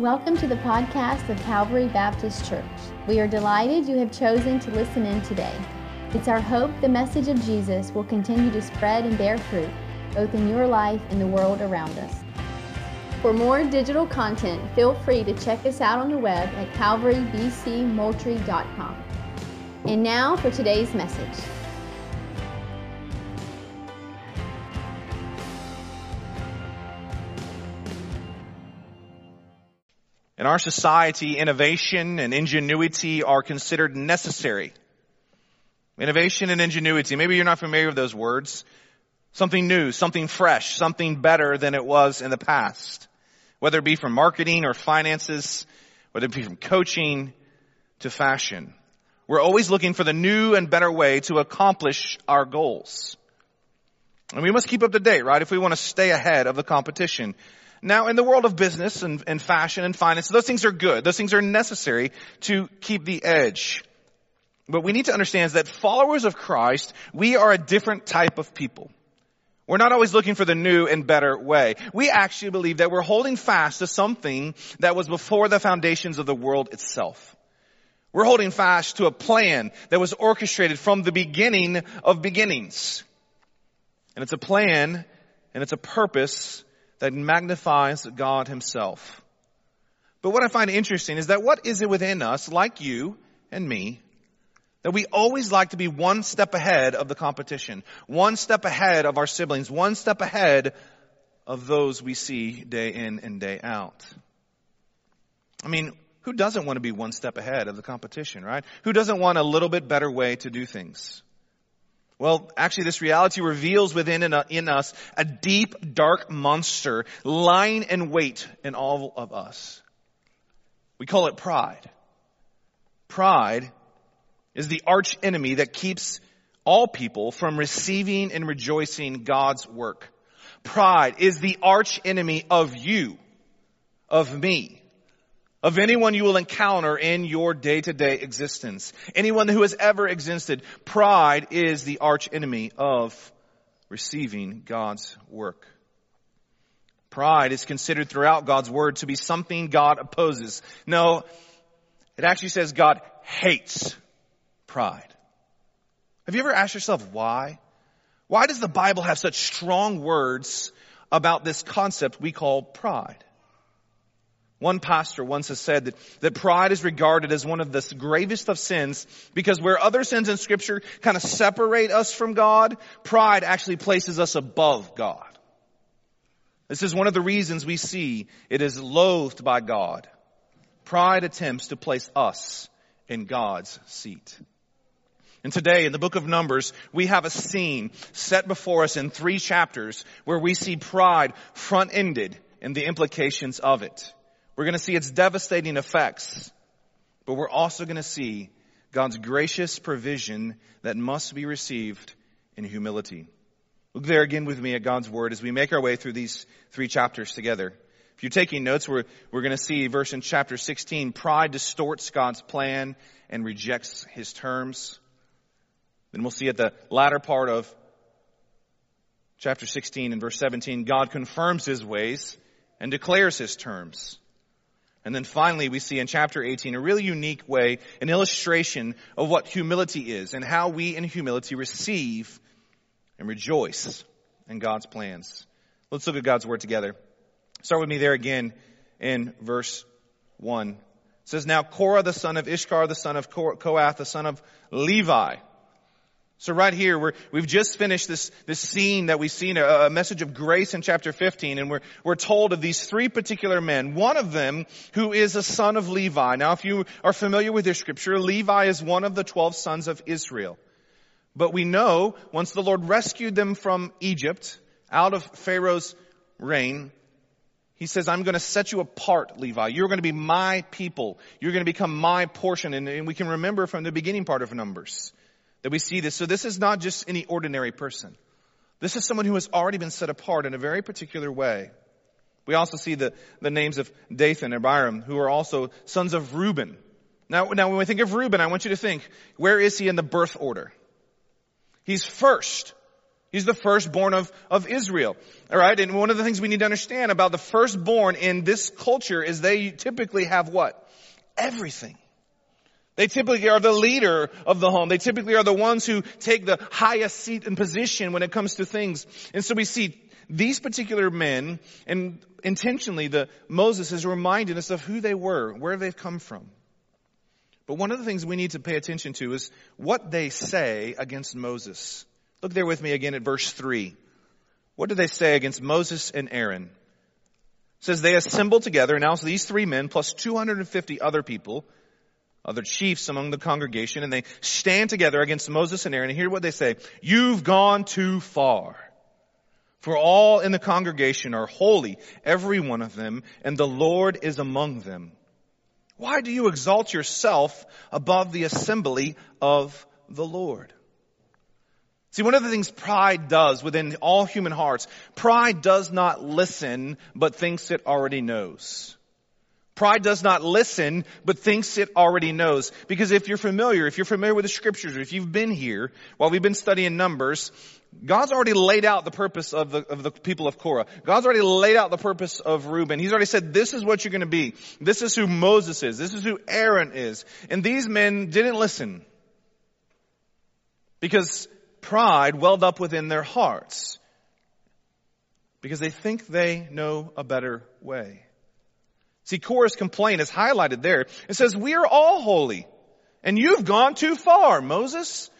Welcome to the podcast of Calvary Baptist Church. We are delighted you have chosen to listen in today. It's our hope the message of Jesus will continue to spread and bear fruit, both in your life and the world around us. For more digital content, feel free to check us out on the web at calvarybcmoultrie.com. And now for today's message. In our society, innovation and ingenuity are considered necessary. Innovation and ingenuity. Maybe you're not familiar with those words. Something new, something fresh, something better than it was in the past. Whether it be from marketing or finances, whether it be from coaching to fashion. We're always looking for the new and better way to accomplish our goals. And we must keep up to date, right? If we want to stay ahead of the competition. Now, in the world of business and, and, fashion and finance, those things are good. Those things are necessary to keep the edge. But we need to understand that followers of Christ, we are a different type of people. We're not always looking for the new and better way. We actually believe that we're holding fast to something that was before the foundations of the world itself. We're holding fast to a plan that was orchestrated from the beginning of beginnings. And it's a plan and it's a purpose that magnifies God himself. But what I find interesting is that what is it within us, like you and me, that we always like to be one step ahead of the competition, one step ahead of our siblings, one step ahead of those we see day in and day out. I mean, who doesn't want to be one step ahead of the competition, right? Who doesn't want a little bit better way to do things? Well, actually this reality reveals within uh, in us a deep, dark monster lying in wait in all of us. We call it pride. Pride is the arch enemy that keeps all people from receiving and rejoicing God's work. Pride is the arch enemy of you, of me of anyone you will encounter in your day-to-day existence. Anyone who has ever existed. Pride is the arch enemy of receiving God's work. Pride is considered throughout God's word to be something God opposes. No, it actually says God hates pride. Have you ever asked yourself why? Why does the Bible have such strong words about this concept we call pride? One pastor once has said that, that pride is regarded as one of the gravest of sins because where other sins in scripture kind of separate us from God, pride actually places us above God. This is one of the reasons we see it is loathed by God. Pride attempts to place us in God's seat. And today in the book of Numbers, we have a scene set before us in three chapters where we see pride front-ended and the implications of it. We're going to see its devastating effects, but we're also going to see God's gracious provision that must be received in humility. Look there again with me at God's Word as we make our way through these three chapters together. If you're taking notes, we're, we're going to see verse in chapter 16, pride distorts God's plan and rejects His terms. Then we'll see at the latter part of chapter 16 and verse 17, God confirms His ways and declares His terms. And then finally, we see in chapter 18 a really unique way, an illustration of what humility is and how we in humility receive and rejoice in God's plans. Let's look at God's word together. Start with me there again in verse 1. It says, Now Korah the son of Izhar, the son of Kohath, the son of Levi, so right here, we have just finished this, this scene that we've seen, a, a, message of grace in chapter 15, and we're, we're told of these three particular men. One of them who is a son of Levi. Now if you are familiar with your scripture, Levi is one of the 12 sons of Israel. But we know, once the Lord rescued them from Egypt, out of Pharaoh's reign, he says, I'm going to set you apart, Levi. You're going to be my people. You're going to become my portion. And, and we can remember from the beginning part of Numbers that we see this. So this is not just any ordinary person. This is someone who has already been set apart in a very particular way. We also see the, the names of Dathan and Abiram, who are also sons of Reuben. Now, now when we think of Reuben, I want you to think, where is he in the birth order? He's first He's the firstborn of, of Israel. All right. And one of the things we need to understand about the firstborn in this culture is they typically have what? Everything. They typically are the leader of the home. They typically are the ones who take the highest seat and position when it comes to things. And so we see these particular men and intentionally the Moses is reminding us of who they were, where they've come from. But one of the things we need to pay attention to is what they say against Moses. Look there with me again at verse 3. What do they say against Moses and Aaron? It says they assembled together, and now these three men plus 250 other people, other chiefs among the congregation, and they stand together against Moses and Aaron, and hear what they say. You've gone too far. For all in the congregation are holy, every one of them, and the Lord is among them. Why do you exalt yourself above the assembly of the Lord? See, one of the things pride does within all human hearts, pride does not listen, but thinks it already knows. Pride does not listen, but thinks it already knows. Because if you're familiar, if you're familiar with the scriptures, if you've been here while we've been studying Numbers, God's already laid out the purpose of the, of the people of Korah. God's already laid out the purpose of Reuben. He's already said, this is what you're going to be. This is who Moses is. This is who Aaron is. And these men didn't listen. Because pride welled up within their hearts because they think they know a better way. See, Korah's complaint is highlighted there. It says, we are all holy and you've gone too far, Moses.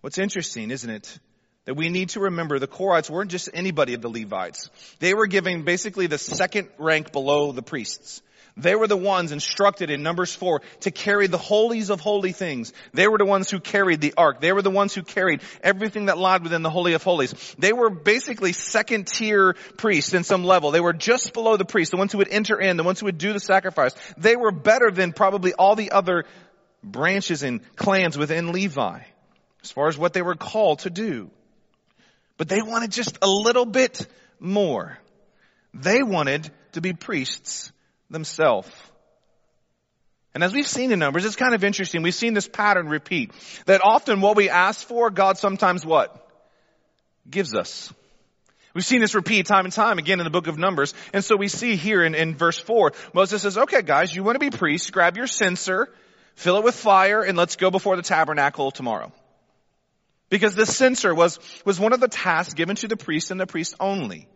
What's interesting, isn't it? That we need to remember the Korahites weren't just anybody of the Levites. They were given basically the second rank below the priests. They were the ones instructed in Numbers 4 to carry the holies of holy things. They were the ones who carried the ark. They were the ones who carried everything that lied within the Holy of Holies. They were basically second tier priests in some level. They were just below the priests, the ones who would enter in, the ones who would do the sacrifice. They were better than probably all the other branches and clans within Levi as far as what they were called to do. But they wanted just a little bit more. They wanted to be priests themselves. And as we've seen in Numbers, it's kind of interesting. We've seen this pattern repeat. That often what we ask for, God sometimes what? Gives us. We've seen this repeat time and time again in the book of Numbers. And so we see here in, in verse 4, Moses says, okay guys, you want to be priests, grab your censer, fill it with fire, and let's go before the tabernacle tomorrow. Because the censer was, was one of the tasks given to the priest and the priest only.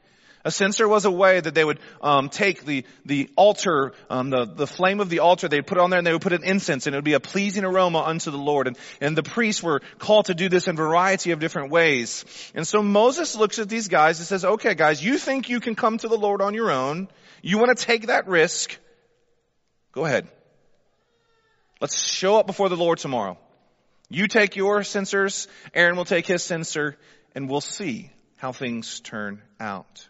A censer was a way that they would um, take the the altar, um, the the flame of the altar, they'd put it on there and they would put an incense, and it would be a pleasing aroma unto the Lord. And and the priests were called to do this in a variety of different ways. And so Moses looks at these guys and says, "Okay, guys, you think you can come to the Lord on your own? You want to take that risk? Go ahead. Let's show up before the Lord tomorrow. You take your censers, Aaron will take his censer, and we'll see how things turn out."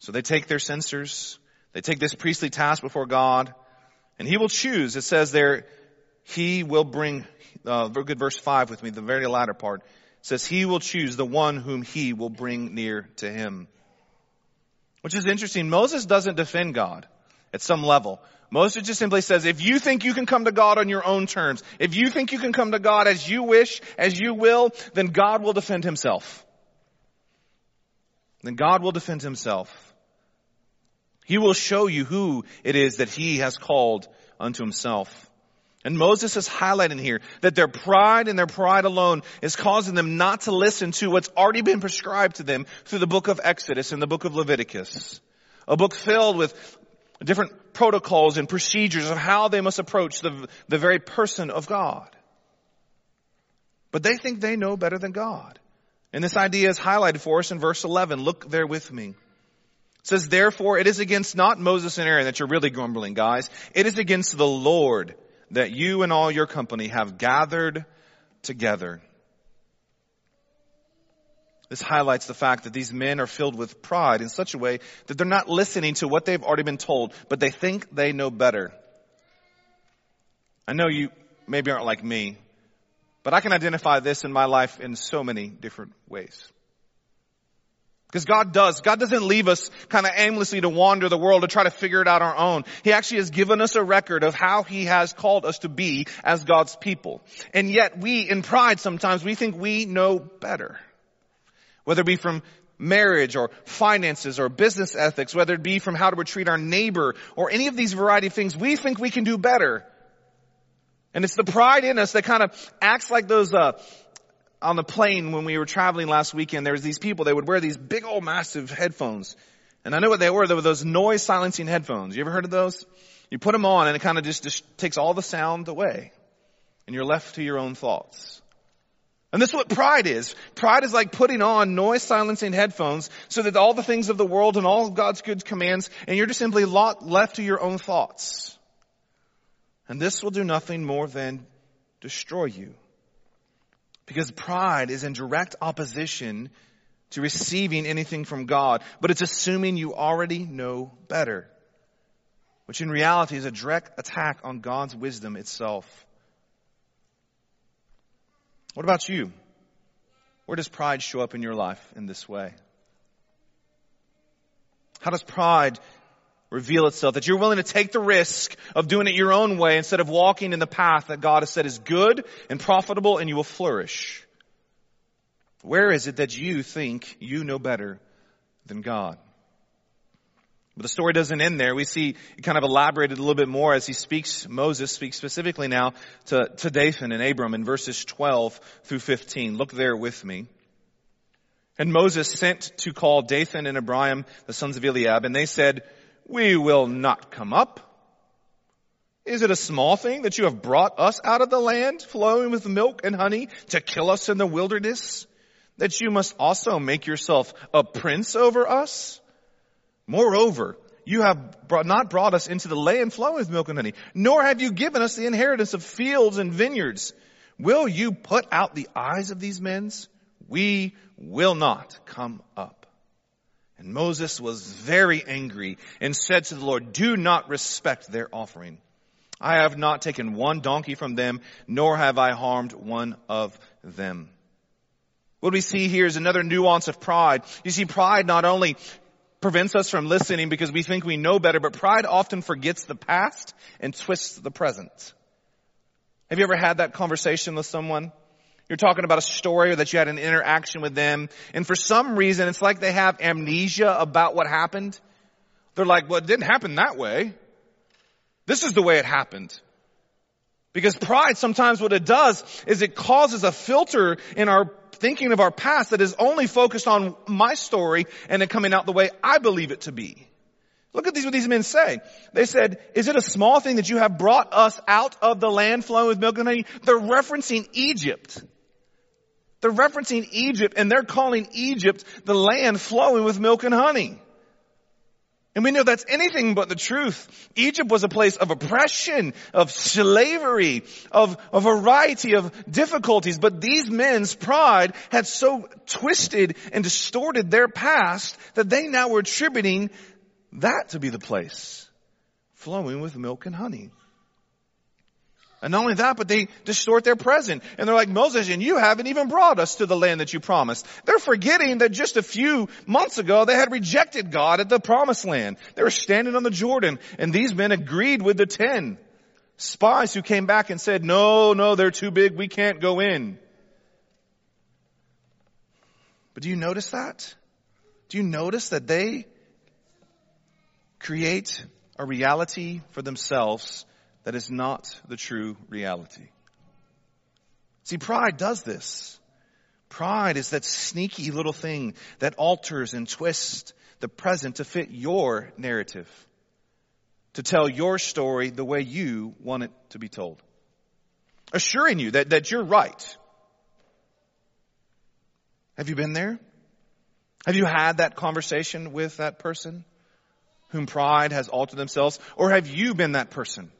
So they take their censers, they take this priestly task before God, and he will choose. It says there, he will bring, uh, good verse 5 with me, the very latter part. It says, he will choose the one whom he will bring near to him. Which is interesting. Moses doesn't defend God at some level. Moses just simply says, if you think you can come to God on your own terms, if you think you can come to God as you wish, as you will, then God will defend himself. Then God will defend himself. He will show you who it is that he has called unto himself. And Moses is highlighting here that their pride and their pride alone is causing them not to listen to what's already been prescribed to them through the book of Exodus and the book of Leviticus. A book filled with different protocols and procedures of how they must approach the, the very person of God. But they think they know better than God. And this idea is highlighted for us in verse 11. Look there with me. It says, therefore, it is against not Moses and Aaron that you're really grumbling, guys. It is against the Lord that you and all your company have gathered together. This highlights the fact that these men are filled with pride in such a way that they're not listening to what they've already been told, but they think they know better. I know you maybe aren't like me, but I can identify this in my life in so many different ways. Because God does. God doesn't leave us kind of aimlessly to wander the world to try to figure it out our own. He actually has given us a record of how He has called us to be as God's people. And yet we, in pride sometimes, we think we know better. Whether it be from marriage or finances or business ethics, whether it be from how to treat our neighbor or any of these variety of things, we think we can do better. And it's the pride in us that kind of acts like those, uh, on the plane when we were traveling last weekend, there was these people, they would wear these big old massive headphones. And I know what they were. They were those noise silencing headphones. You ever heard of those? You put them on and it kind of just, just takes all the sound away. And you're left to your own thoughts. And this is what pride is. Pride is like putting on noise silencing headphones so that all the things of the world and all God's good commands, and you're just simply left to your own thoughts. And this will do nothing more than destroy you. Because pride is in direct opposition to receiving anything from God, but it's assuming you already know better, which in reality is a direct attack on God's wisdom itself. What about you? Where does pride show up in your life in this way? How does pride reveal itself? That you're willing to take the risk of doing it your own way instead of walking in the path that God has said is good and profitable and you will flourish. Where is it that you think you know better than God? But the story doesn't end there. We see it kind of elaborated a little bit more as he speaks, Moses speaks specifically now to, to Dathan and Abiram in verses 12 through 15. Look there with me. And Moses sent to call Dathan and Abiram, the sons of Eliab, and they said, We will not come up. Is it a small thing that you have brought us out of the land flowing with milk and honey to kill us in the wilderness? That you must also make yourself a prince over us? Moreover, you have not brought us into the land flowing with milk and honey, nor have you given us the inheritance of fields and vineyards. Will you put out the eyes of these men? We will not come up. And Moses was very angry and said to the Lord, do not respect their offering. I have not taken one donkey from them, nor have I harmed one of them. What we see here is another nuance of pride. You see, pride not only prevents us from listening because we think we know better, but pride often forgets the past and twists the present. Have you ever had that conversation with someone? You're talking about a story or that you had an interaction with them, and for some reason it's like they have amnesia about what happened. They're like, well, it didn't happen that way. This is the way it happened. Because pride sometimes what it does is it causes a filter in our thinking of our past that is only focused on my story and it coming out the way I believe it to be. Look at these, what these men say. They said, is it a small thing that you have brought us out of the land flowing with milk and honey? They're referencing Egypt. They're referencing Egypt and they're calling Egypt the land flowing with milk and honey. And we know that's anything but the truth. Egypt was a place of oppression, of slavery, of a variety of difficulties. But these men's pride had so twisted and distorted their past that they now were attributing that to be the place flowing with milk and honey. And not only that, but they distort their present. And they're like, Moses, and you haven't even brought us to the land that you promised. They're forgetting that just a few months ago they had rejected God at the promised land. They were standing on the Jordan and these men agreed with the ten spies who came back and said, no, no, they're too big. We can't go in. But do you notice that? Do you notice that they create a reality for themselves that is not the true reality. See, pride does this. Pride is that sneaky little thing that alters and twists the present to fit your narrative, to tell your story the way you want it to be told. Assuring you that, that you're right. Have you been there? Have you had that conversation with that person whom pride has altered themselves? Or have you been that person?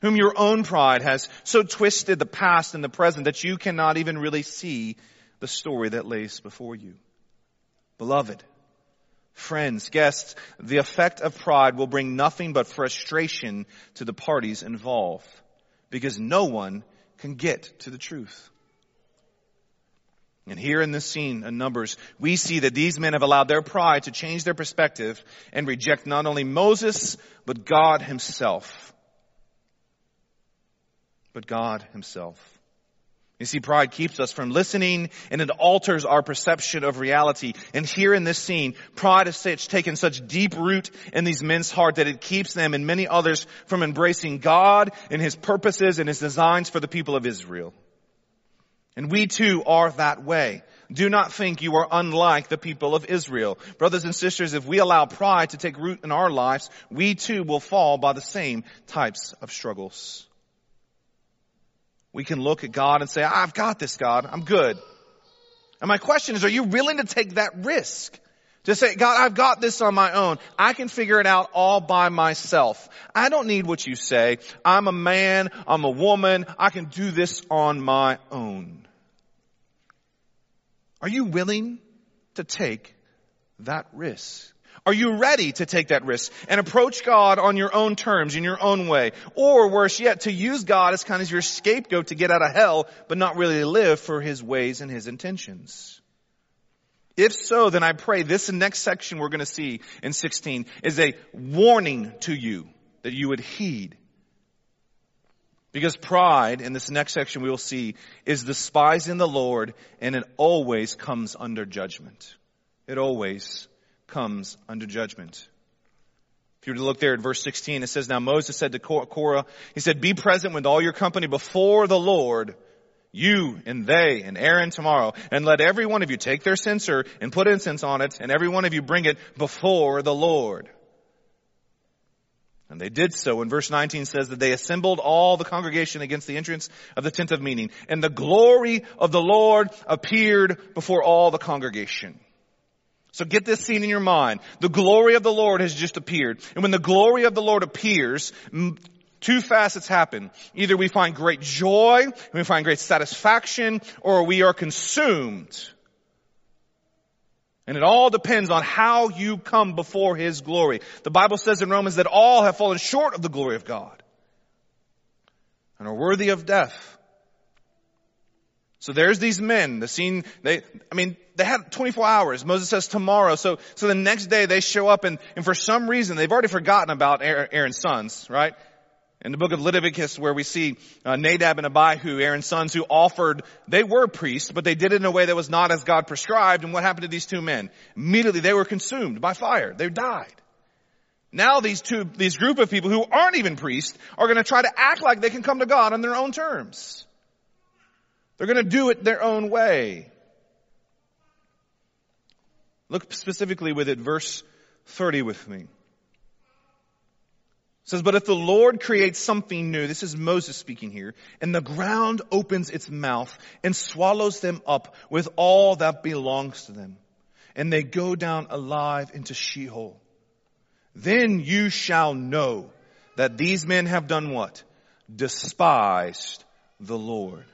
Whom your own pride has so twisted the past and the present that you cannot even really see the story that lays before you. Beloved, friends, guests, the effect of pride will bring nothing but frustration to the parties involved because no one can get to the truth. And here in this scene in Numbers, we see that these men have allowed their pride to change their perspective and reject not only Moses, but God himself. But God himself. You see, pride keeps us from listening and it alters our perception of reality. And here in this scene, pride has taken such deep root in these men's heart that it keeps them and many others from embracing God and His purposes and His designs for the people of Israel. And we too are that way. Do not think you are unlike the people of Israel. Brothers and sisters, if we allow pride to take root in our lives, we too will fall by the same types of struggles. We can look at God and say, I've got this, God. I'm good. And my question is, are you willing to take that risk? To say, God, I've got this on my own. I can figure it out all by myself. I don't need what you say. I'm a man. I'm a woman. I can do this on my own. Are you willing to take that risk? Are you ready to take that risk and approach God on your own terms, in your own way? Or worse yet, to use God as kind of your scapegoat to get out of hell, but not really live for His ways and His intentions? If so, then I pray this next section we're going to see in 16 is a warning to you that you would heed. Because pride, in this next section we will see, is despising the Lord and it always comes under judgment. It always comes under judgment. If you were to look there at verse 16, it says, Now Moses said to Korah, he said, Be present with all your company before the Lord, you and they and Aaron tomorrow, and let every one of you take their censer and put incense on it, and every one of you bring it before the Lord. And they did so. And verse 19 says that they assembled all the congregation against the entrance of the tent of meeting. And the glory of the Lord appeared before all the congregation. So get this scene in your mind. The glory of the Lord has just appeared. And when the glory of the Lord appears, two facets happen. Either we find great joy, we find great satisfaction, or we are consumed. And it all depends on how you come before His glory. The Bible says in Romans that all have fallen short of the glory of God and are worthy of death. So there's these men, the scene, they, I mean, they had 24 hours. Moses says tomorrow. So, so the next day they show up and, and for some reason they've already forgotten about Aaron's sons, right? In the book of Leviticus where we see uh, Nadab and Abihu, Aaron's sons who offered, they were priests, but they did it in a way that was not as God prescribed. And what happened to these two men? Immediately they were consumed by fire. They died. Now these two, these group of people who aren't even priests are going to try to act like they can come to God on their own terms. They're going to do it their own way. Look specifically with it, verse 30 with me. It says, but if the Lord creates something new, this is Moses speaking here, and the ground opens its mouth and swallows them up with all that belongs to them, and they go down alive into Sheol, then you shall know that these men have done what? Despised the Lord.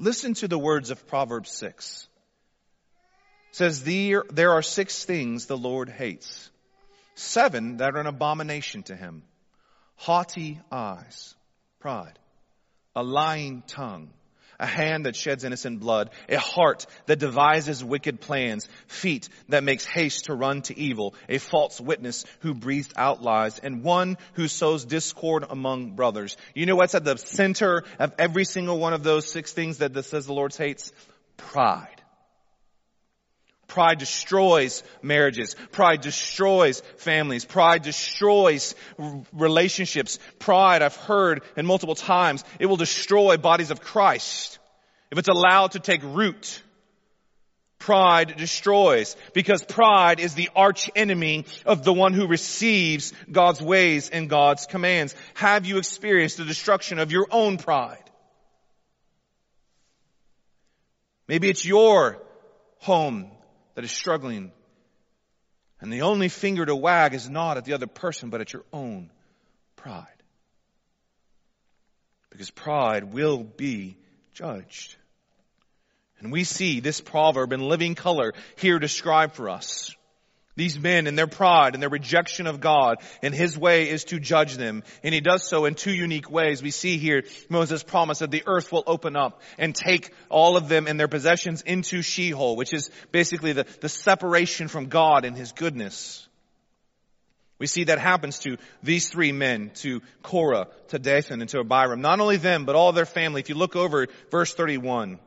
Listen to the words of Proverbs 6. It says, there, there are six things the Lord hates. Seven that are an abomination to him. Haughty eyes, pride, a lying tongue, a hand that sheds innocent blood, a heart that devises wicked plans, feet that makes haste to run to evil, a false witness who breathes out lies, and one who sows discord among brothers. You know what's at the center of every single one of those six things that this says the Lord hates? Pride. Pride destroys marriages. Pride destroys families. Pride destroys relationships. Pride, I've heard in multiple times, it will destroy bodies of Christ if it's allowed to take root. Pride destroys because pride is the arch enemy of the one who receives God's ways and God's commands. Have you experienced the destruction of your own pride? Maybe it's your home that is struggling. And the only finger to wag is not at the other person, but at your own pride. Because pride will be judged. And we see this proverb in living color here described for us. These men and their pride and their rejection of God, and his way is to judge them. And he does so in two unique ways. We see here Moses promise that the earth will open up and take all of them and their possessions into Sheol, which is basically the, the separation from God and his goodness. We see that happens to these three men, to Korah, to Dathan, and to Abiram. Not only them, but all their family. If you look over verse 31,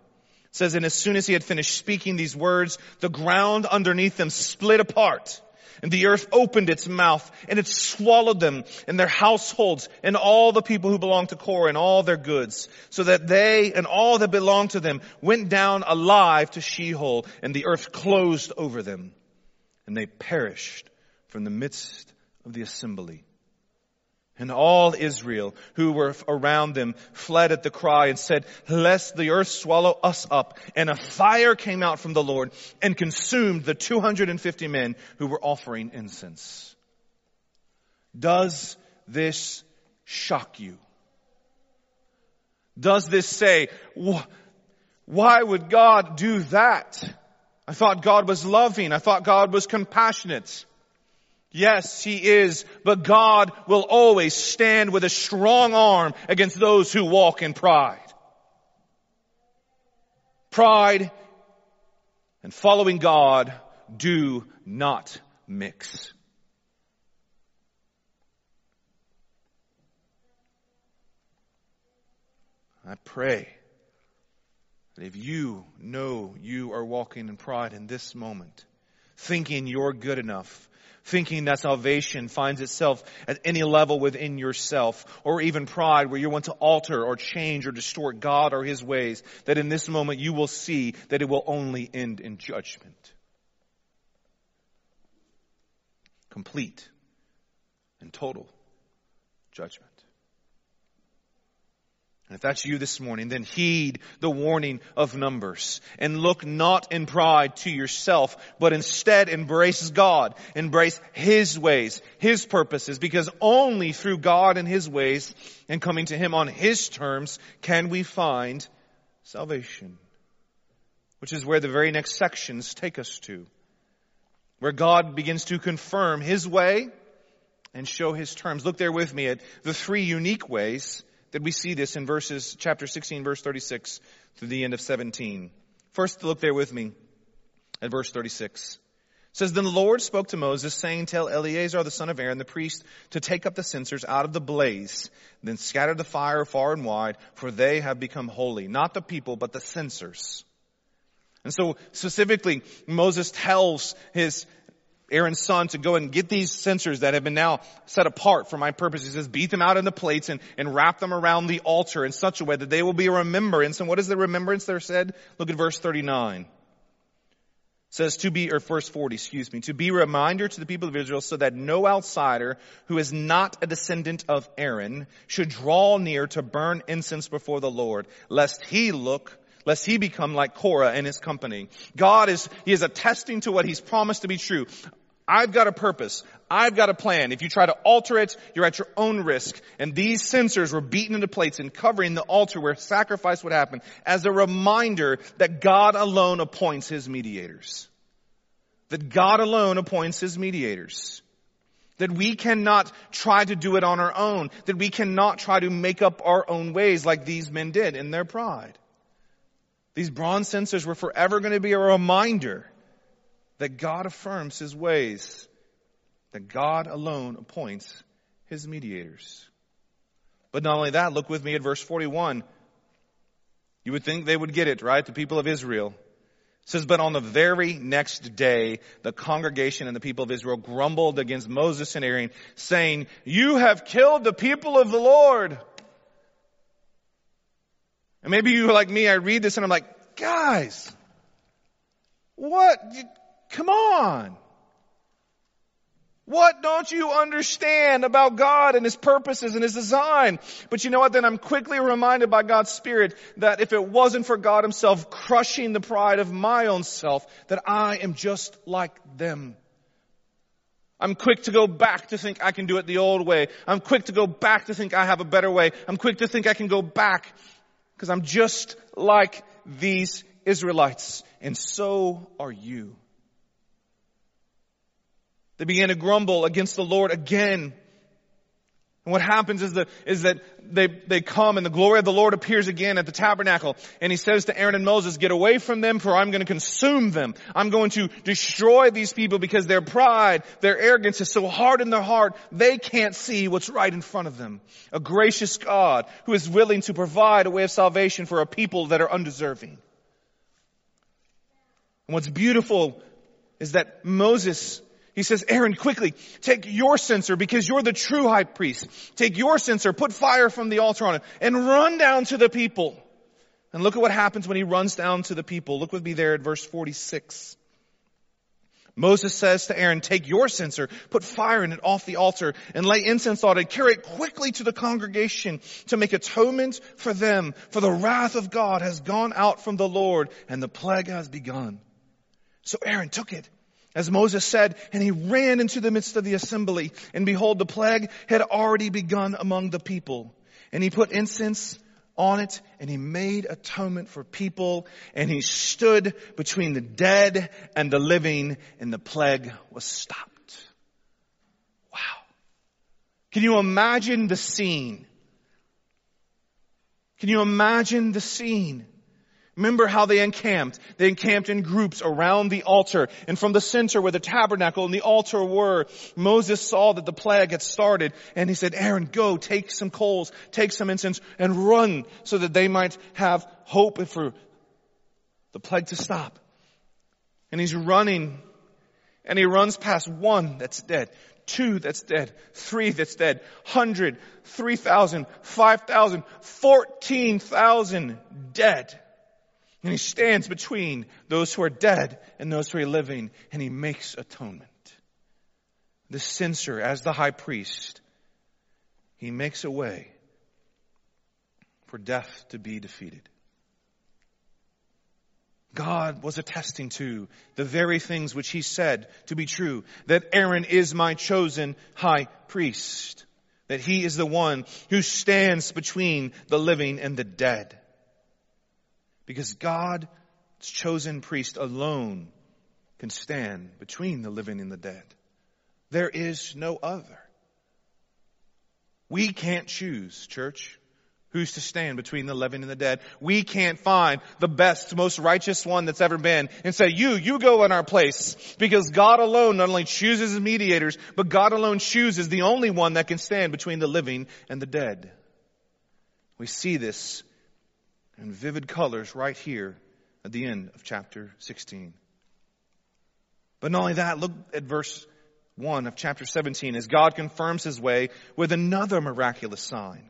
says, and as soon as he had finished speaking these words, the ground underneath them split apart. And the earth opened its mouth and it swallowed them and their households and all the people who belonged to Korah and all their goods so that they and all that belonged to them went down alive to Sheol and the earth closed over them and they perished from the midst of the assembly. And all Israel who were around them fled at the cry and said, lest the earth swallow us up. And a fire came out from the Lord and consumed the 250 men who were offering incense. Does this shock you? Does this say, why would God do that? I thought God was loving. I thought God was compassionate. Yes, He is, but God will always stand with a strong arm against those who walk in pride. Pride and following God do not mix. I pray that if you know you are walking in pride in this moment, thinking you're good enough, thinking that salvation finds itself at any level within yourself, or even pride where you want to alter or change or distort God or His ways, that in this moment you will see that it will only end in judgment. Complete and total judgment. And if that's you this morning, then heed the warning of Numbers and look not in pride to yourself, but instead embrace God, embrace His ways, His purposes, because only through God and His ways and coming to Him on His terms can we find salvation. Which is where the very next sections take us to. Where God begins to confirm His way and show His terms. Look there with me at the three unique ways that we see this in verses, chapter 16, verse 36 through the end of 17. First, look there with me at verse 36. It says, Then the Lord spoke to Moses, saying, Tell Eleazar the son of Aaron, the priest, to take up the censers out of the blaze, then scatter the fire far and wide, for they have become holy. Not the people, but the censers. And so specifically, Moses tells his Aaron's son to go and get these censers that have been now set apart for my purpose. He says, beat them out in the plates and, and wrap them around the altar in such a way that they will be a remembrance. And what is the remembrance there said? Look at verse 39. It says to be, or verse 40, excuse me, to be a reminder to the people of Israel so that no outsider who is not a descendant of Aaron should draw near to burn incense before the Lord, lest he look lest he become like Korah and his company. God is, he is attesting to what he's promised to be true. I've got a purpose. I've got a plan. If you try to alter it, you're at your own risk. And these censers were beaten into plates and covering the altar where sacrifice would happen as a reminder that God alone appoints his mediators. That God alone appoints his mediators. That we cannot try to do it on our own. That we cannot try to make up our own ways like these men did in their pride. These bronze censers were forever going to be a reminder that God affirms his ways, that God alone appoints his mediators. But not only that, look with me at verse 41. You would think they would get it, right? The people of Israel. It says, but on the very next day, the congregation and the people of Israel grumbled against Moses and Aaron, saying, you have killed the people of the Lord. And maybe you are like me, I read this and I'm like, guys, what? Come on. What don't you understand about God and His purposes and His design? But you know what? Then I'm quickly reminded by God's Spirit that if it wasn't for God Himself crushing the pride of my own self, that I am just like them. I'm quick to go back to think I can do it the old way. I'm quick to go back to think I have a better way. I'm quick to think I can go back because I'm just like these Israelites. And so are you. They began to grumble against the Lord again. And what happens is that, is that they, they come and the glory of the Lord appears again at the tabernacle. And he says to Aaron and Moses, get away from them for I'm going to consume them. I'm going to destroy these people because their pride, their arrogance is so hard in their heart, they can't see what's right in front of them. A gracious God who is willing to provide a way of salvation for a people that are undeserving. And what's beautiful is that Moses he says, Aaron, quickly, take your censer because you're the true high priest. Take your censer, put fire from the altar on it, and run down to the people. And look at what happens when he runs down to the people. Look with me there at verse 46. Moses says to Aaron, take your censer, put fire in it off the altar, and lay incense on it, carry it quickly to the congregation to make atonement for them, for the wrath of God has gone out from the Lord, and the plague has begun. So Aaron took it as Moses said, and he ran into the midst of the assembly, and behold, the plague had already begun among the people. And he put incense on it, and he made atonement for people, and he stood between the dead and the living, and the plague was stopped. Wow. Can you imagine the scene? Can you imagine the scene? Remember how they encamped. They encamped in groups around the altar. And from the center where the tabernacle and the altar were, Moses saw that the plague had started. And he said, Aaron, go, take some coals, take some incense, and run so that they might have hope for the plague to stop. And he's running. And he runs past one that's dead, two that's dead, three that's dead, hundred, three thousand, five thousand, fourteen thousand dead. And he stands between those who are dead and those who are living, and he makes atonement. The censer, as the high priest, he makes a way for death to be defeated. God was attesting to the very things which he said to be true, that Aaron is my chosen high priest, that he is the one who stands between the living and the dead. Because God's chosen priest alone can stand between the living and the dead. There is no other. We can't choose, church, who's to stand between the living and the dead. We can't find the best, most righteous one that's ever been and say, you, you go in our place. Because God alone not only chooses mediators, but God alone chooses the only one that can stand between the living and the dead. We see this in vivid colors right here at the end of chapter 16. But not only that, look at verse 1 of chapter 17 as God confirms his way with another miraculous sign.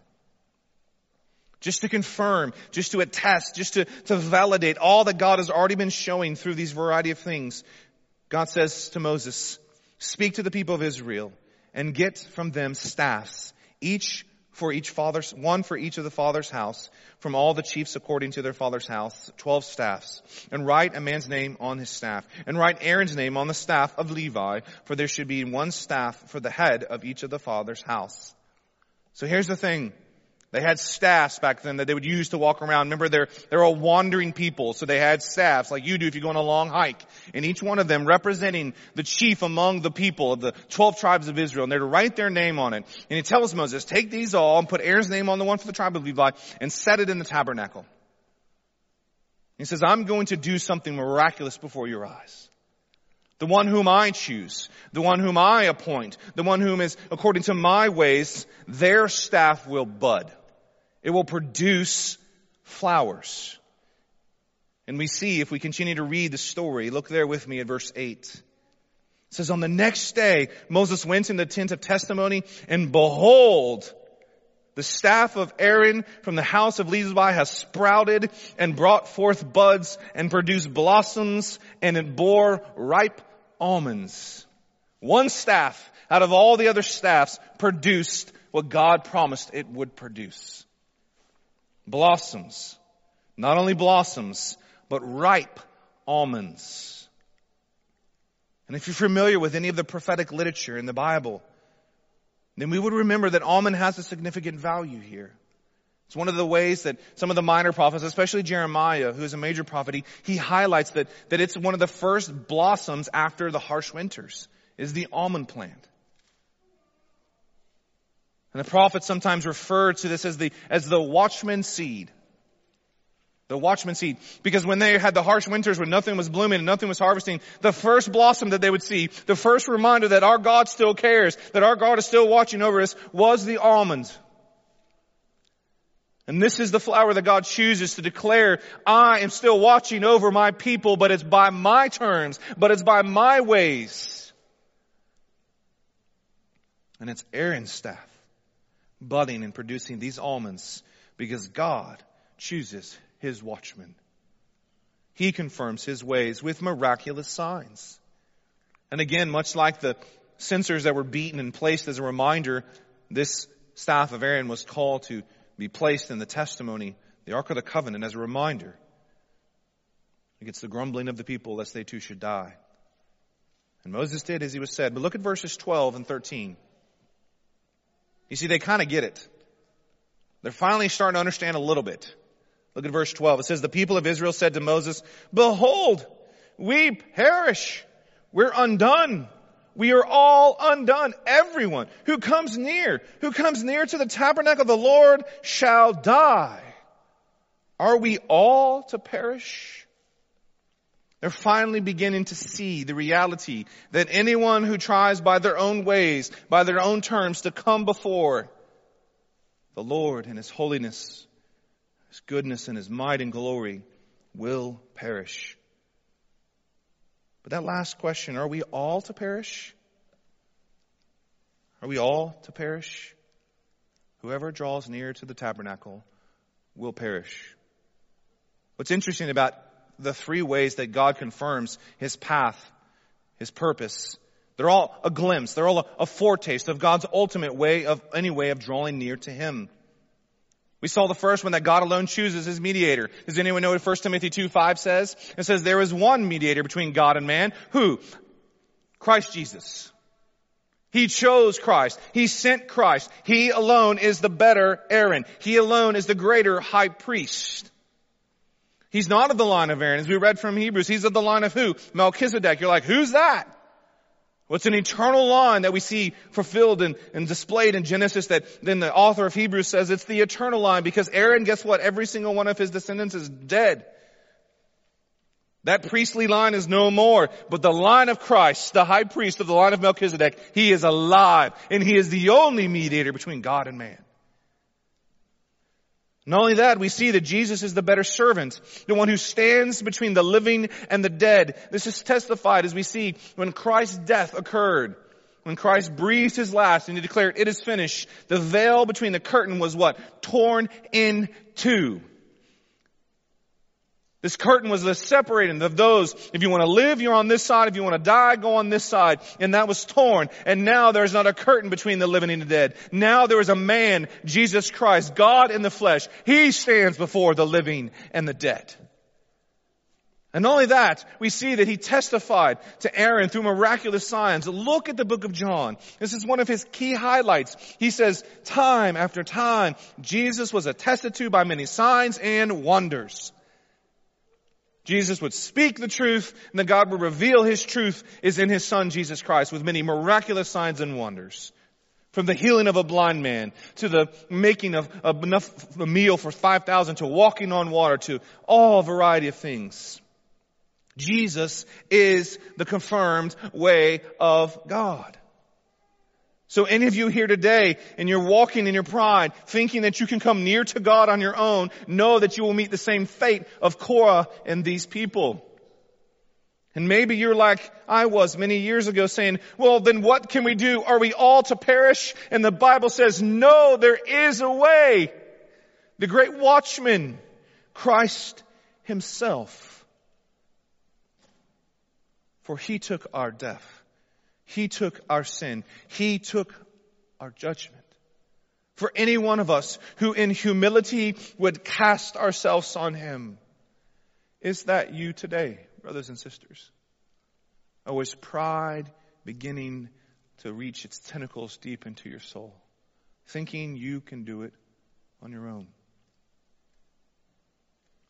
Just to confirm, just to attest, just to, to validate all that God has already been showing through these variety of things. God says to Moses, speak to the people of Israel and get from them staffs, each for each father's, one for each of the father's house, from all the chiefs according to their father's house, twelve staffs, and write a man's name on his staff, and write Aaron's name on the staff of Levi, for there should be one staff for the head of each of the father's house. So here's the thing. They had staffs back then that they would use to walk around. Remember, they're, they're a wandering people, so they had staffs like you do if you go on a long hike. And each one of them representing the chief among the people of the 12 tribes of Israel. And they're to write their name on it. And he tells Moses, take these all and put Aaron's name on the one for the tribe of Levi and set it in the tabernacle. He says, I'm going to do something miraculous before your eyes. The one whom I choose, the one whom I appoint, the one whom is according to my ways, their staff will bud. It will produce flowers. And we see, if we continue to read the story, look there with me at verse 8. It says, on the next day, Moses went in the tent of testimony, and behold, the staff of Aaron from the house of Levi has sprouted and brought forth buds and produced blossoms, and it bore ripe almonds. One staff out of all the other staffs produced what God promised it would produce blossoms. Not only blossoms, but ripe almonds. And if you're familiar with any of the prophetic literature in the Bible, then we would remember that almond has a significant value here. It's one of the ways that some of the minor prophets, especially Jeremiah, who is a major prophet, he, he highlights that, that it's one of the first blossoms after the harsh winters is the almond plant. And the prophets sometimes refer to this as the, as the watchman seed. The watchman seed. Because when they had the harsh winters when nothing was blooming and nothing was harvesting, the first blossom that they would see, the first reminder that our God still cares, that our God is still watching over us, was the almond. And this is the flower that God chooses to declare, I am still watching over my people, but it's by my terms, but it's by my ways. And it's Aaron's staff budding and producing these almonds because God chooses his watchman. He confirms his ways with miraculous signs. And again, much like the censers that were beaten and placed as a reminder, this staff of Aaron was called to be placed in the testimony, the Ark of the Covenant, as a reminder against the grumbling of the people, lest they too should die. And Moses did as he was said. But look at verses 12 and 13. You see, they kind of get it. They're finally starting to understand a little bit. Look at verse 12. It says, The people of Israel said to Moses, Behold, we perish. We're undone. We are all undone. Everyone who comes near, who comes near to the tabernacle of the Lord shall die. Are we all to perish? They're finally beginning to see the reality that anyone who tries by their own ways, by their own terms to come before the Lord and His holiness, His goodness and His might and glory will perish. But that last question, are we all to perish? Are we all to perish? Whoever draws near to the tabernacle will perish. What's interesting about the three ways that God confirms His path, His purpose, they're all a glimpse, they're all a, a foretaste of God's ultimate way of, any way of drawing near to Him. We saw the first one that God alone chooses his mediator. Does anyone know what 1 Timothy 2 5 says? It says there is one mediator between God and man. Who? Christ Jesus. He chose Christ. He sent Christ. He alone is the better Aaron. He alone is the greater high priest. He's not of the line of Aaron. As we read from Hebrews, he's of the line of who? Melchizedek. You're like, who's that? What's an eternal line that we see fulfilled and, and, displayed in Genesis that then the author of Hebrews says it's the eternal line because Aaron, guess what? Every single one of his descendants is dead. That priestly line is no more, but the line of Christ, the high priest of the line of Melchizedek, he is alive and he is the only mediator between God and man. Not only that, we see that Jesus is the better servant, the one who stands between the living and the dead. This is testified as we see when Christ's death occurred. When Christ breathed his last and he declared, it is finished, the veil between the curtain was what? Torn in two. This curtain was the separating of those. If you want to live, you're on this side. If you want to die, go on this side. And that was torn. And now there's not a curtain between the living and the dead. Now there is a man, Jesus Christ, God in the flesh. He stands before the living and the dead. And not only that, we see that he testified to Aaron through miraculous signs. Look at the book of John. This is one of his key highlights. He says, time after time, Jesus was attested to by many signs and wonders. Jesus would speak the truth and that God would reveal His truth is in His Son Jesus Christ with many miraculous signs and wonders. From the healing of a blind man to the making of, of enough a meal for 5,000 to walking on water to all variety of things. Jesus is the confirmed way of God. So any of you here today and you're walking in your pride, thinking that you can come near to God on your own, know that you will meet the same fate of Korah and these people. And maybe you're like I was many years ago saying, well, then what can we do? Are we all to perish? And the Bible says, no, there is a way. The great watchman, Christ himself. For he took our death he took our sin. He took our judgment. For any one of us who in humility would cast ourselves on Him. Is that you today, brothers and sisters? Or is pride beginning to reach its tentacles deep into your soul? Thinking you can do it on your own.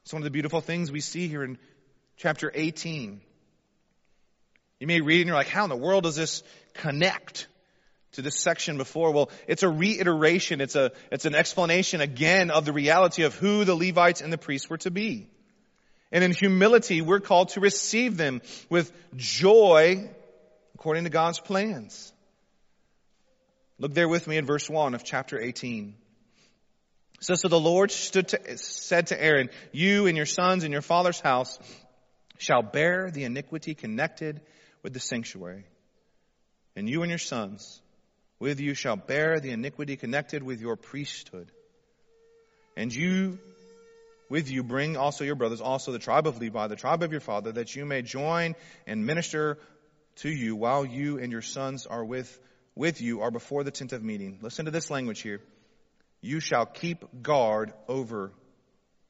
It's one of the beautiful things we see here in chapter 18 You may read and you're like, how in the world does this connect to this section before? Well, it's a reiteration. It's a, it's an explanation again of the reality of who the Levites and the priests were to be. And in humility, we're called to receive them with joy according to God's plans. Look there with me in verse 1 of chapter 18. It says, So the Lord stood to, said to Aaron, You and your sons and your father's house shall bear the iniquity connected with the sanctuary. And you and your sons with you shall bear the iniquity connected with your priesthood. And you with you bring also your brothers, also the tribe of Levi, the tribe of your father, that you may join and minister to you while you and your sons are with, with you are before the tent of meeting. Listen to this language here. You shall keep guard over,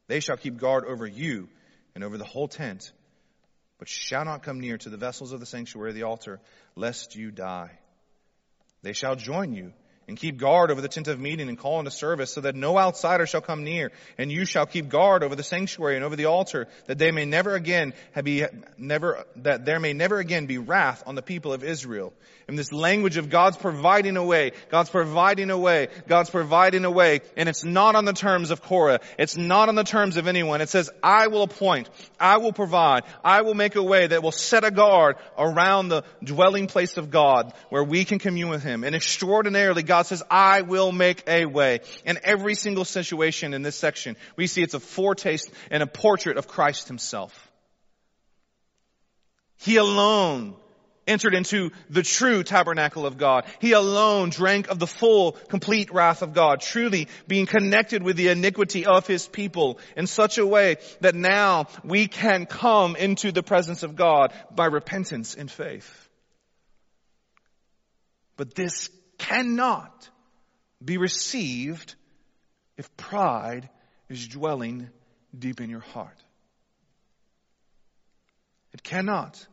they shall keep guard over you and over the whole tent, but shall not come near to the vessels of the sanctuary, of the altar, lest you die. They shall join you and keep guard over the tent of meeting and call into service so that no outsider shall come near. And you shall keep guard over the sanctuary and over the altar that they may never again be, never, that there may never again be wrath on the people of Israel. In this language of God's providing a way, God's providing a way, God's providing a way, and it's not on the terms of Korah. It's not on the terms of anyone. It says, I will appoint, I will provide, I will make a way that will set a guard around the dwelling place of God where we can commune with Him. And extraordinarily, says, I will make a way. In every single situation in this section, we see it's a foretaste and a portrait of Christ himself. He alone entered into the true tabernacle of God. He alone drank of the full, complete wrath of God, truly being connected with the iniquity of his people in such a way that now we can come into the presence of God by repentance and faith. But this cannot be received if pride is dwelling deep in your heart. It cannot.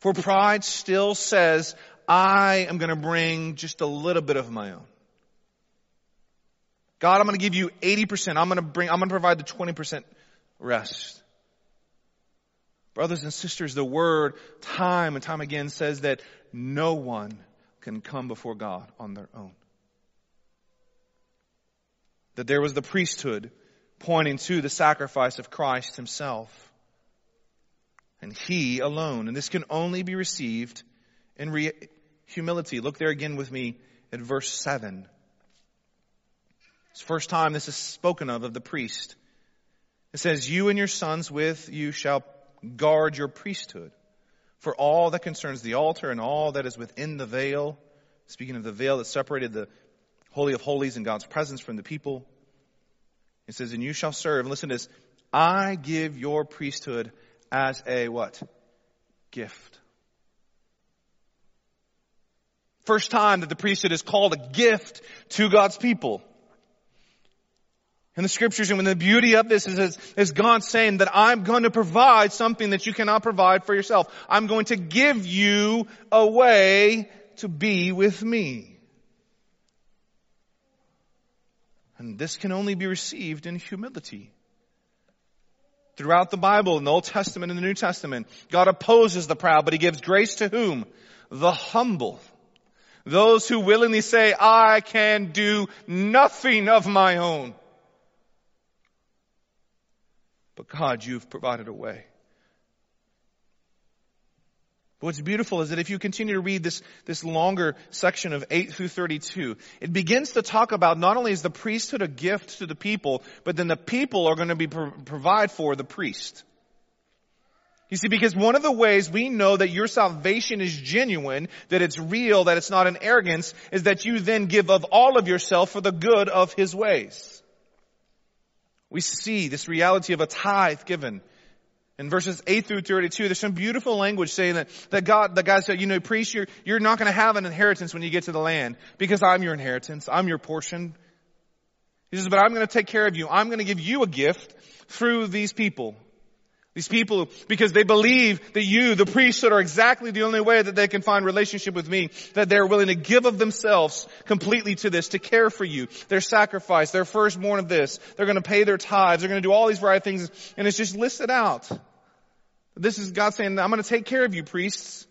For pride still says, I am going to bring just a little bit of my own. God, I'm going to give you 80%. I'm going to bring, I'm going to provide the 20% rest. Brothers and sisters, the word time and time again says that no one can come before God on their own. That there was the priesthood pointing to the sacrifice of Christ himself. And he alone. And this can only be received in re- humility. Look there again with me at verse 7. It's the first time this is spoken of, of the priest. It says, You and your sons with you shall guard your priesthood for all that concerns the altar and all that is within the veil. Speaking of the veil that separated the Holy of Holies and God's presence from the people. It says, and you shall serve. And listen to this. I give your priesthood as a what? Gift. First time that the priesthood is called a gift to God's people. In the scriptures, and when the beauty of this is, is, God saying that I'm going to provide something that you cannot provide for yourself. I'm going to give you a way to be with me. And this can only be received in humility. Throughout the Bible, in the Old Testament and the New Testament, God opposes the proud, but He gives grace to whom? The humble. Those who willingly say, I can do nothing of my own. But God, you've provided a way. But what's beautiful is that if you continue to read this, this longer section of 8 through 32, it begins to talk about not only is the priesthood a gift to the people, but then the people are going to be pro- provide for the priest. You see, because one of the ways we know that your salvation is genuine, that it's real, that it's not an arrogance, is that you then give of all of yourself for the good of His ways. We see this reality of a tithe given in verses 8 through 32, there's some beautiful language saying that, that God, the God said, you know, priest, you're, you're not going to have an inheritance when you get to the land because I'm your inheritance. I'm your portion. He says, but I'm going to take care of you. I'm going to give you a gift through these people. These people, because they believe that you, the priesthood, are exactly the only way that they can find relationship with me, that they're willing to give of themselves completely to this, to care for you, their sacrifice, their firstborn of this. They're going to pay their tithes. They're going to do all these right things. And it's just listed out. This is God saying, I'm going to take care of you, priests.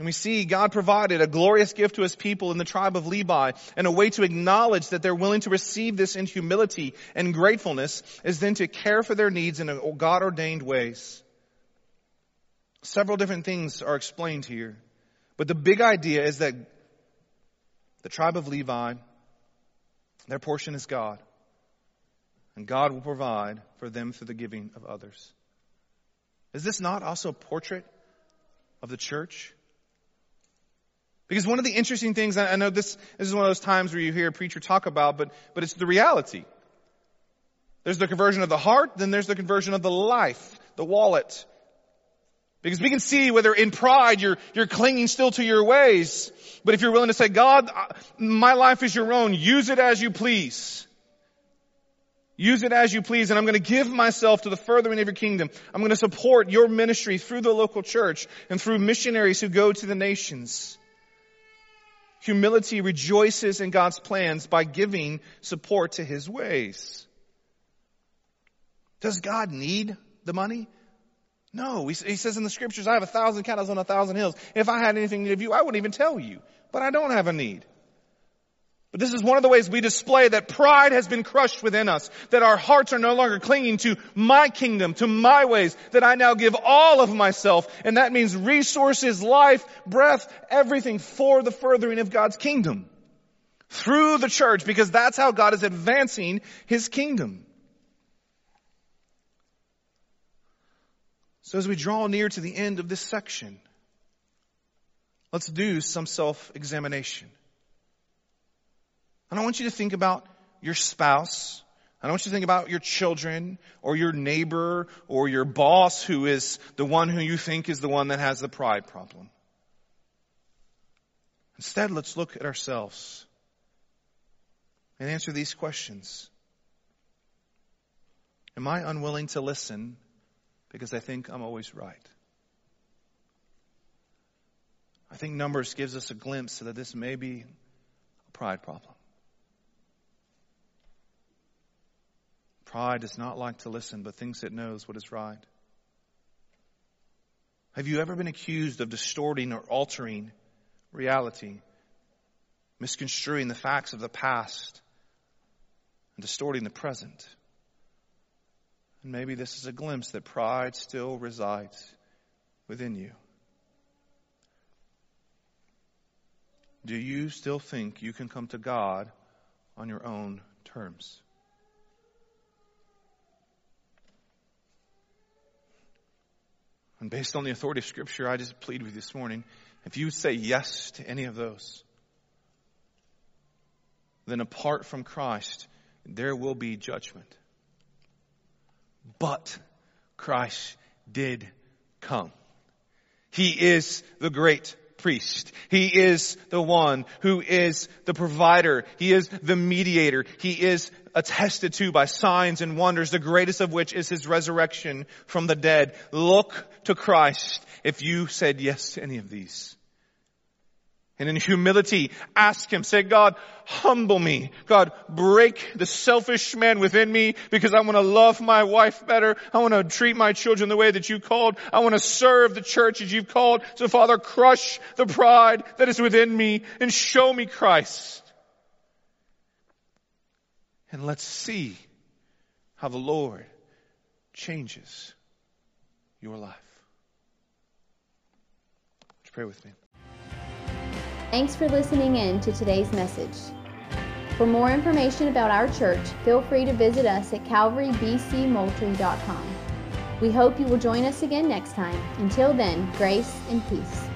And we see God provided a glorious gift to his people in the tribe of Levi and a way to acknowledge that they're willing to receive this in humility and gratefulness is then to care for their needs in God ordained ways. Several different things are explained here. But the big idea is that the tribe of Levi, their portion is God. And God will provide for them through the giving of others. Is this not also a portrait of the church? Because one of the interesting things, I know this, this is one of those times where you hear a preacher talk about, but, but it's the reality. There's the conversion of the heart, then there's the conversion of the life, the wallet. Because we can see whether in pride you're, you're clinging still to your ways, but if you're willing to say, God, my life is your own, use it as you please. Use it as you please, and I'm going to give myself to the furthering of your kingdom. I'm going to support your ministry through the local church and through missionaries who go to the nations. Humility rejoices in God's plans by giving support to His ways. Does God need the money? No. He he says in the scriptures, I have a thousand cattle on a thousand hills. If I had anything to give you, I wouldn't even tell you. But I don't have a need. But this is one of the ways we display that pride has been crushed within us, that our hearts are no longer clinging to my kingdom, to my ways, that I now give all of myself, and that means resources, life, breath, everything for the furthering of God's kingdom. Through the church, because that's how God is advancing His kingdom. So as we draw near to the end of this section, let's do some self-examination. I don't want you to think about your spouse. I don't want you to think about your children or your neighbor or your boss who is the one who you think is the one that has the pride problem. Instead, let's look at ourselves and answer these questions. Am I unwilling to listen because I think I'm always right? I think Numbers gives us a glimpse that this may be a pride problem. Pride does not like to listen, but thinks it knows what is right. Have you ever been accused of distorting or altering reality, misconstruing the facts of the past, and distorting the present? And maybe this is a glimpse that pride still resides within you. Do you still think you can come to God on your own terms? And based on the authority of Scripture, I just plead with you this morning if you say yes to any of those, then apart from Christ, there will be judgment. But Christ did come. He is the great priest. He is the one who is the provider. He is the mediator. He is attested to by signs and wonders, the greatest of which is his resurrection from the dead. Look to Christ if you said yes to any of these. And in humility, ask Him, say, God, humble me. God, break the selfish man within me because I want to love my wife better. I want to treat my children the way that you called. I want to serve the church as you've called. So Father, crush the pride that is within me and show me Christ. And let's see how the Lord changes your life. Would you pray with me? Thanks for listening in to today's message. For more information about our church, feel free to visit us at calvarybcmoultrie.com. We hope you will join us again next time. Until then, grace and peace.